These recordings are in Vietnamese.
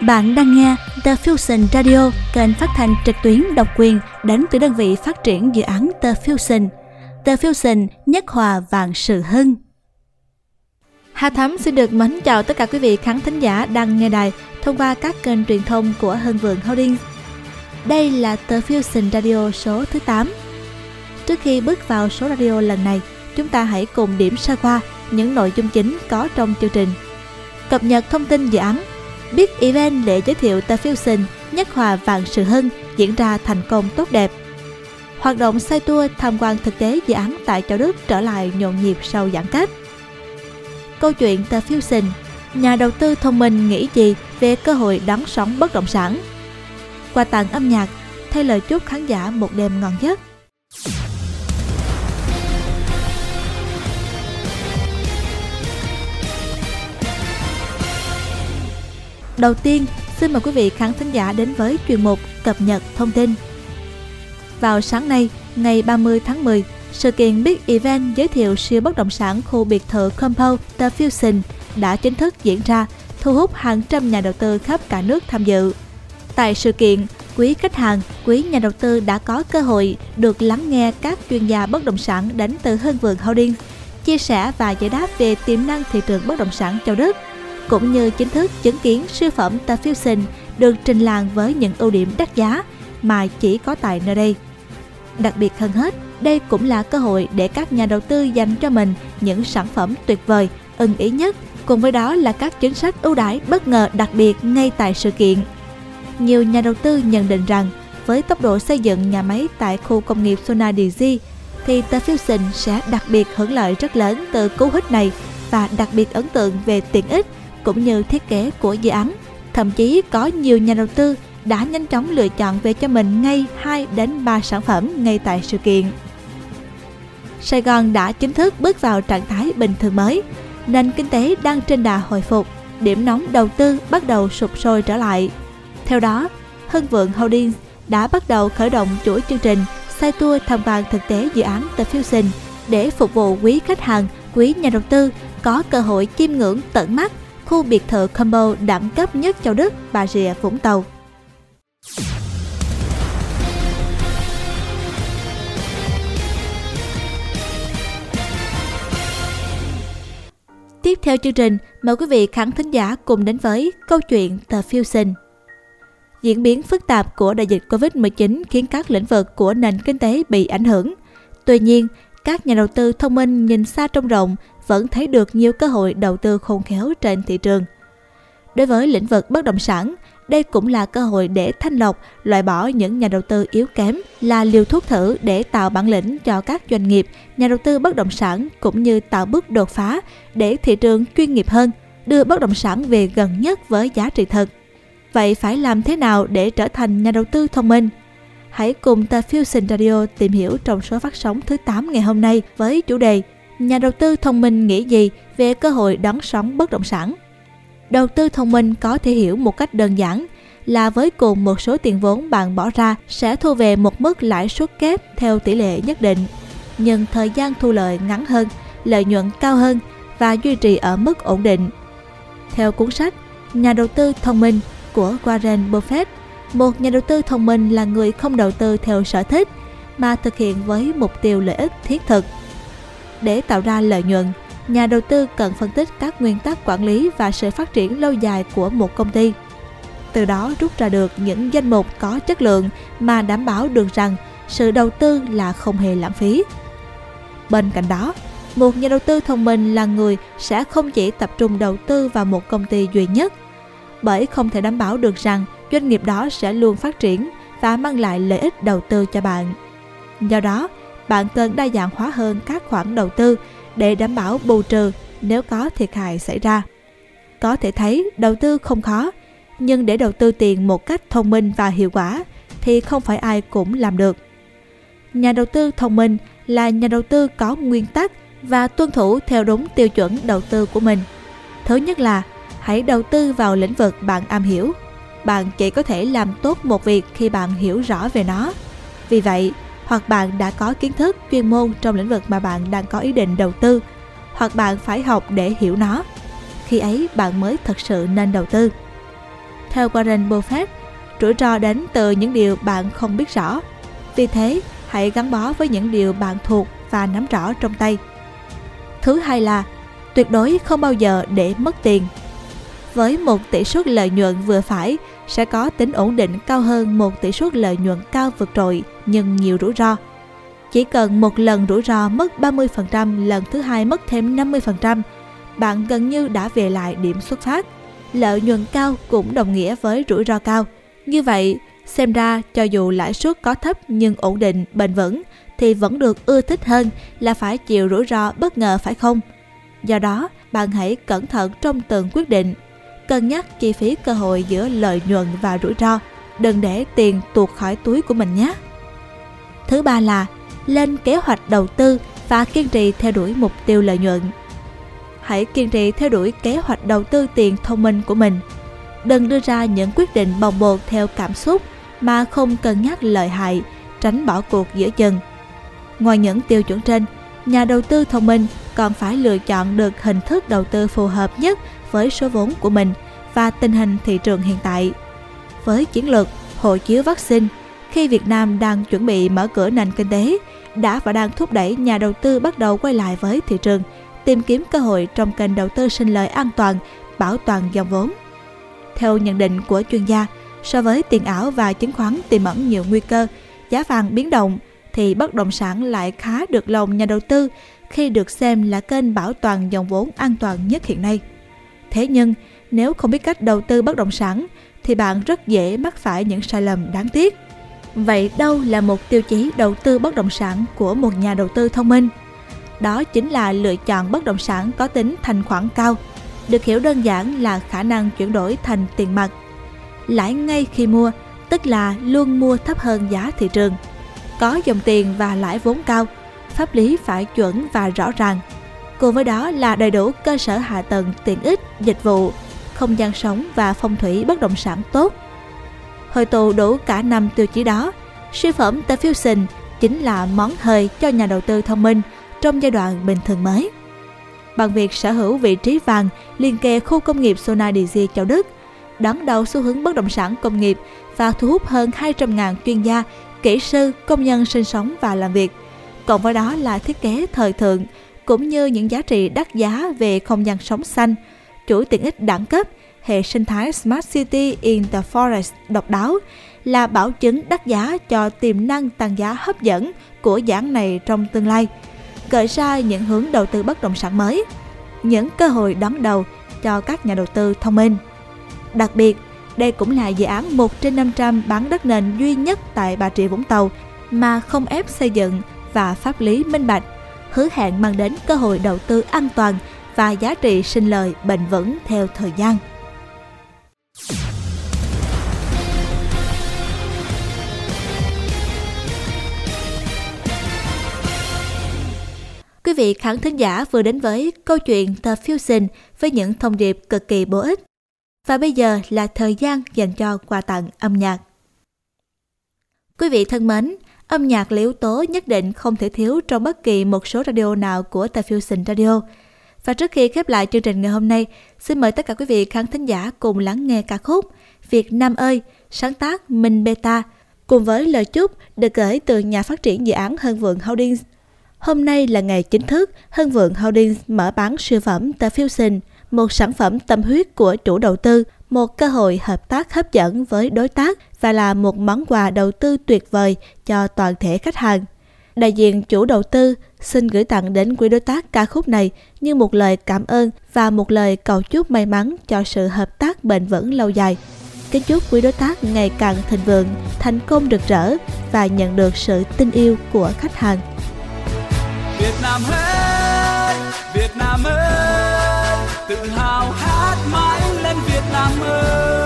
Bạn đang nghe The Fusion Radio, kênh phát thanh trực tuyến độc quyền đến từ đơn vị phát triển dự án The Fusion. The Fusion nhất hòa vạn sự hưng. Hà Thắm xin được mến chào tất cả quý vị khán thính giả đang nghe đài thông qua các kênh truyền thông của Hân Vượng Holdings. Đây là The Fusion Radio số thứ 8. Trước khi bước vào số radio lần này, chúng ta hãy cùng điểm sơ qua những nội dung chính có trong chương trình. Cập nhật thông tin dự án biết event lễ giới thiệu The Fusion, nhất hòa vạn sự hưng diễn ra thành công tốt đẹp. Hoạt động sai tour tham quan thực tế dự án tại Châu Đức trở lại nhộn nhịp sau giãn cách. Câu chuyện The Fusion, Nhà đầu tư thông minh nghĩ gì về cơ hội đón sóng bất động sản? Quà tặng âm nhạc, thay lời chúc khán giả một đêm ngon giấc. Đầu tiên, xin mời quý vị khán thính giả đến với chuyên mục cập nhật thông tin. Vào sáng nay, ngày 30 tháng 10, sự kiện Big Event giới thiệu siêu bất động sản khu biệt thự Compound The Fusion đã chính thức diễn ra, thu hút hàng trăm nhà đầu tư khắp cả nước tham dự. Tại sự kiện, quý khách hàng, quý nhà đầu tư đã có cơ hội được lắng nghe các chuyên gia bất động sản đến từ Hưng Vượng Holdings chia sẻ và giải đáp về tiềm năng thị trường bất động sản châu Đức cũng như chính thức chứng kiến siêu phẩm Ta Fusion được trình làng với những ưu điểm đắt giá mà chỉ có tại nơi đây. Đặc biệt hơn hết, đây cũng là cơ hội để các nhà đầu tư dành cho mình những sản phẩm tuyệt vời, ưng ý nhất, cùng với đó là các chính sách ưu đãi bất ngờ đặc biệt ngay tại sự kiện. Nhiều nhà đầu tư nhận định rằng với tốc độ xây dựng nhà máy tại khu công nghiệp Sona DG thì The Fusion sẽ đặc biệt hưởng lợi rất lớn từ cú hích này và đặc biệt ấn tượng về tiện ích cũng như thiết kế của dự án. Thậm chí có nhiều nhà đầu tư đã nhanh chóng lựa chọn về cho mình ngay 2 đến 3 sản phẩm ngay tại sự kiện. Sài Gòn đã chính thức bước vào trạng thái bình thường mới, nền kinh tế đang trên đà hồi phục, điểm nóng đầu tư bắt đầu sụp sôi trở lại. Theo đó, Hưng Vượng Holdings đã bắt đầu khởi động chuỗi chương trình sai tour tham quan thực tế dự án The Fusion để phục vụ quý khách hàng, quý nhà đầu tư có cơ hội chiêm ngưỡng tận mắt khu biệt thự combo đẳng cấp nhất châu Đức, Bà Rịa, Vũng Tàu. Tiếp theo chương trình, mời quý vị khán thính giả cùng đến với câu chuyện The Fusion. Diễn biến phức tạp của đại dịch Covid-19 khiến các lĩnh vực của nền kinh tế bị ảnh hưởng. Tuy nhiên, các nhà đầu tư thông minh nhìn xa trông rộng vẫn thấy được nhiều cơ hội đầu tư khôn khéo trên thị trường. Đối với lĩnh vực bất động sản, đây cũng là cơ hội để thanh lọc, loại bỏ những nhà đầu tư yếu kém, là liều thuốc thử để tạo bản lĩnh cho các doanh nghiệp, nhà đầu tư bất động sản cũng như tạo bước đột phá để thị trường chuyên nghiệp hơn, đưa bất động sản về gần nhất với giá trị thật Vậy phải làm thế nào để trở thành nhà đầu tư thông minh? Hãy cùng ta Fusion Radio tìm hiểu trong số phát sóng thứ 8 ngày hôm nay với chủ đề Nhà đầu tư thông minh nghĩ gì về cơ hội đón sóng bất động sản? Đầu tư thông minh có thể hiểu một cách đơn giản là với cùng một số tiền vốn bạn bỏ ra sẽ thu về một mức lãi suất kép theo tỷ lệ nhất định, nhưng thời gian thu lợi ngắn hơn, lợi nhuận cao hơn và duy trì ở mức ổn định. Theo cuốn sách Nhà đầu tư thông minh của Warren Buffett, một nhà đầu tư thông minh là người không đầu tư theo sở thích mà thực hiện với mục tiêu lợi ích thiết thực. Để tạo ra lợi nhuận, nhà đầu tư cần phân tích các nguyên tắc quản lý và sự phát triển lâu dài của một công ty. Từ đó rút ra được những danh mục có chất lượng mà đảm bảo được rằng sự đầu tư là không hề lãng phí. Bên cạnh đó, một nhà đầu tư thông minh là người sẽ không chỉ tập trung đầu tư vào một công ty duy nhất, bởi không thể đảm bảo được rằng doanh nghiệp đó sẽ luôn phát triển và mang lại lợi ích đầu tư cho bạn. Do đó, bạn cần đa dạng hóa hơn các khoản đầu tư để đảm bảo bù trừ nếu có thiệt hại xảy ra. Có thể thấy đầu tư không khó, nhưng để đầu tư tiền một cách thông minh và hiệu quả thì không phải ai cũng làm được. Nhà đầu tư thông minh là nhà đầu tư có nguyên tắc và tuân thủ theo đúng tiêu chuẩn đầu tư của mình. Thứ nhất là hãy đầu tư vào lĩnh vực bạn am hiểu. Bạn chỉ có thể làm tốt một việc khi bạn hiểu rõ về nó. Vì vậy, hoặc bạn đã có kiến thức chuyên môn trong lĩnh vực mà bạn đang có ý định đầu tư hoặc bạn phải học để hiểu nó khi ấy bạn mới thật sự nên đầu tư theo Warren Buffett, rủi ro đến từ những điều bạn không biết rõ. Vì thế, hãy gắn bó với những điều bạn thuộc và nắm rõ trong tay. Thứ hai là tuyệt đối không bao giờ để mất tiền. Với một tỷ suất lợi nhuận vừa phải sẽ có tính ổn định cao hơn một tỷ suất lợi nhuận cao vượt trội nhưng nhiều rủi ro. Chỉ cần một lần rủi ro mất 30%, lần thứ hai mất thêm 50%, bạn gần như đã về lại điểm xuất phát. Lợi nhuận cao cũng đồng nghĩa với rủi ro cao. Như vậy, xem ra cho dù lãi suất có thấp nhưng ổn định, bền vững thì vẫn được ưa thích hơn là phải chịu rủi ro bất ngờ phải không? Do đó, bạn hãy cẩn thận trong từng quyết định. Cân nhắc chi phí cơ hội giữa lợi nhuận và rủi ro. Đừng để tiền tuột khỏi túi của mình nhé. Thứ ba là lên kế hoạch đầu tư và kiên trì theo đuổi mục tiêu lợi nhuận. Hãy kiên trì theo đuổi kế hoạch đầu tư tiền thông minh của mình. Đừng đưa ra những quyết định bồng bột theo cảm xúc mà không cân nhắc lợi hại, tránh bỏ cuộc giữa chừng. Ngoài những tiêu chuẩn trên, nhà đầu tư thông minh còn phải lựa chọn được hình thức đầu tư phù hợp nhất với số vốn của mình và tình hình thị trường hiện tại. Với chiến lược hộ chiếu vaccine, khi Việt Nam đang chuẩn bị mở cửa nền kinh tế, đã và đang thúc đẩy nhà đầu tư bắt đầu quay lại với thị trường, tìm kiếm cơ hội trong kênh đầu tư sinh lời an toàn, bảo toàn dòng vốn. Theo nhận định của chuyên gia, so với tiền ảo và chứng khoán tiềm ẩn nhiều nguy cơ, giá vàng biến động thì bất động sản lại khá được lòng nhà đầu tư khi được xem là kênh bảo toàn dòng vốn an toàn nhất hiện nay. Thế nhưng, nếu không biết cách đầu tư bất động sản thì bạn rất dễ mắc phải những sai lầm đáng tiếc. Vậy đâu là một tiêu chí đầu tư bất động sản của một nhà đầu tư thông minh? Đó chính là lựa chọn bất động sản có tính thanh khoản cao, được hiểu đơn giản là khả năng chuyển đổi thành tiền mặt. Lãi ngay khi mua, tức là luôn mua thấp hơn giá thị trường. Có dòng tiền và lãi vốn cao, pháp lý phải chuẩn và rõ ràng. Cùng với đó là đầy đủ cơ sở hạ tầng tiện ích, dịch vụ, không gian sống và phong thủy bất động sản tốt – hội tụ đủ cả năm tiêu chí đó. Siêu phẩm The Fusion chính là món hời cho nhà đầu tư thông minh trong giai đoạn bình thường mới. Bằng việc sở hữu vị trí vàng liên kề khu công nghiệp Sonadisi Châu Đức, đón đầu xu hướng bất động sản công nghiệp và thu hút hơn 200.000 chuyên gia, kỹ sư, công nhân sinh sống và làm việc. Cộng với đó là thiết kế thời thượng, cũng như những giá trị đắt giá về không gian sống xanh, chuỗi tiện ích đẳng cấp hệ sinh thái Smart City in the Forest độc đáo là bảo chứng đắt giá cho tiềm năng tăng giá hấp dẫn của dự án này trong tương lai, gợi ra những hướng đầu tư bất động sản mới, những cơ hội đón đầu cho các nhà đầu tư thông minh. Đặc biệt, đây cũng là dự án 1 trên 500 bán đất nền duy nhất tại Bà Rịa Vũng Tàu mà không ép xây dựng và pháp lý minh bạch, hứa hẹn mang đến cơ hội đầu tư an toàn và giá trị sinh lời bền vững theo thời gian. Quý vị khán thính giả vừa đến với câu chuyện The Fusion với những thông điệp cực kỳ bổ ích. Và bây giờ là thời gian dành cho quà tặng âm nhạc. Quý vị thân mến, âm nhạc là yếu tố nhất định không thể thiếu trong bất kỳ một số radio nào của The Fusion Radio. Và trước khi khép lại chương trình ngày hôm nay, xin mời tất cả quý vị khán thính giả cùng lắng nghe ca khúc Việt Nam ơi, sáng tác Minh Beta, cùng với lời chúc được gửi từ nhà phát triển dự án Hân Vượng Holdings. Hôm nay là ngày chính thức Hân Vượng Holdings mở bán siêu phẩm The Fusion, một sản phẩm tâm huyết của chủ đầu tư, một cơ hội hợp tác hấp dẫn với đối tác và là một món quà đầu tư tuyệt vời cho toàn thể khách hàng. Đại diện chủ đầu tư xin gửi tặng đến quý đối tác ca khúc này như một lời cảm ơn và một lời cầu chúc may mắn cho sự hợp tác bền vững lâu dài. Kính chúc quý đối tác ngày càng thịnh vượng, thành công rực rỡ và nhận được sự tin yêu của khách hàng. Việt Nam ơi, Việt Nam ơi, tự hào hát mãi lên Việt Nam ơi,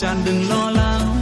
tràn đừng lo lắng.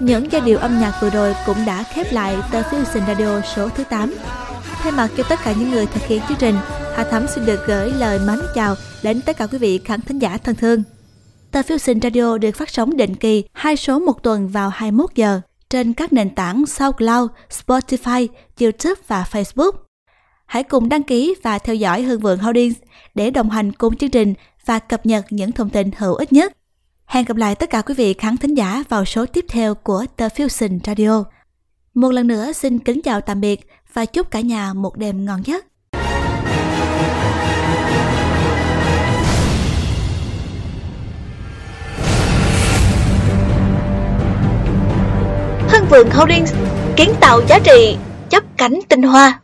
Những giai điệu âm nhạc vừa rồi cũng đã khép lại tờ Fusion Radio số thứ 8. Thay mặt cho tất cả những người thực hiện chương trình, Hà Thắm xin được gửi lời mến chào đến tất cả quý vị khán thính giả thân thương. Tờ Fusion Radio được phát sóng định kỳ hai số một tuần vào 21 giờ trên các nền tảng SoundCloud, Spotify, YouTube và Facebook. Hãy cùng đăng ký và theo dõi Hương Vượng Holdings để đồng hành cùng chương trình và cập nhật những thông tin hữu ích nhất. Hẹn gặp lại tất cả quý vị khán thính giả vào số tiếp theo của The Fusion Radio. Một lần nữa, xin kính chào tạm biệt và chúc cả nhà một đêm ngon giấc. Hưng Vượng Holdings kiến tạo giá trị, chấp cánh tinh hoa.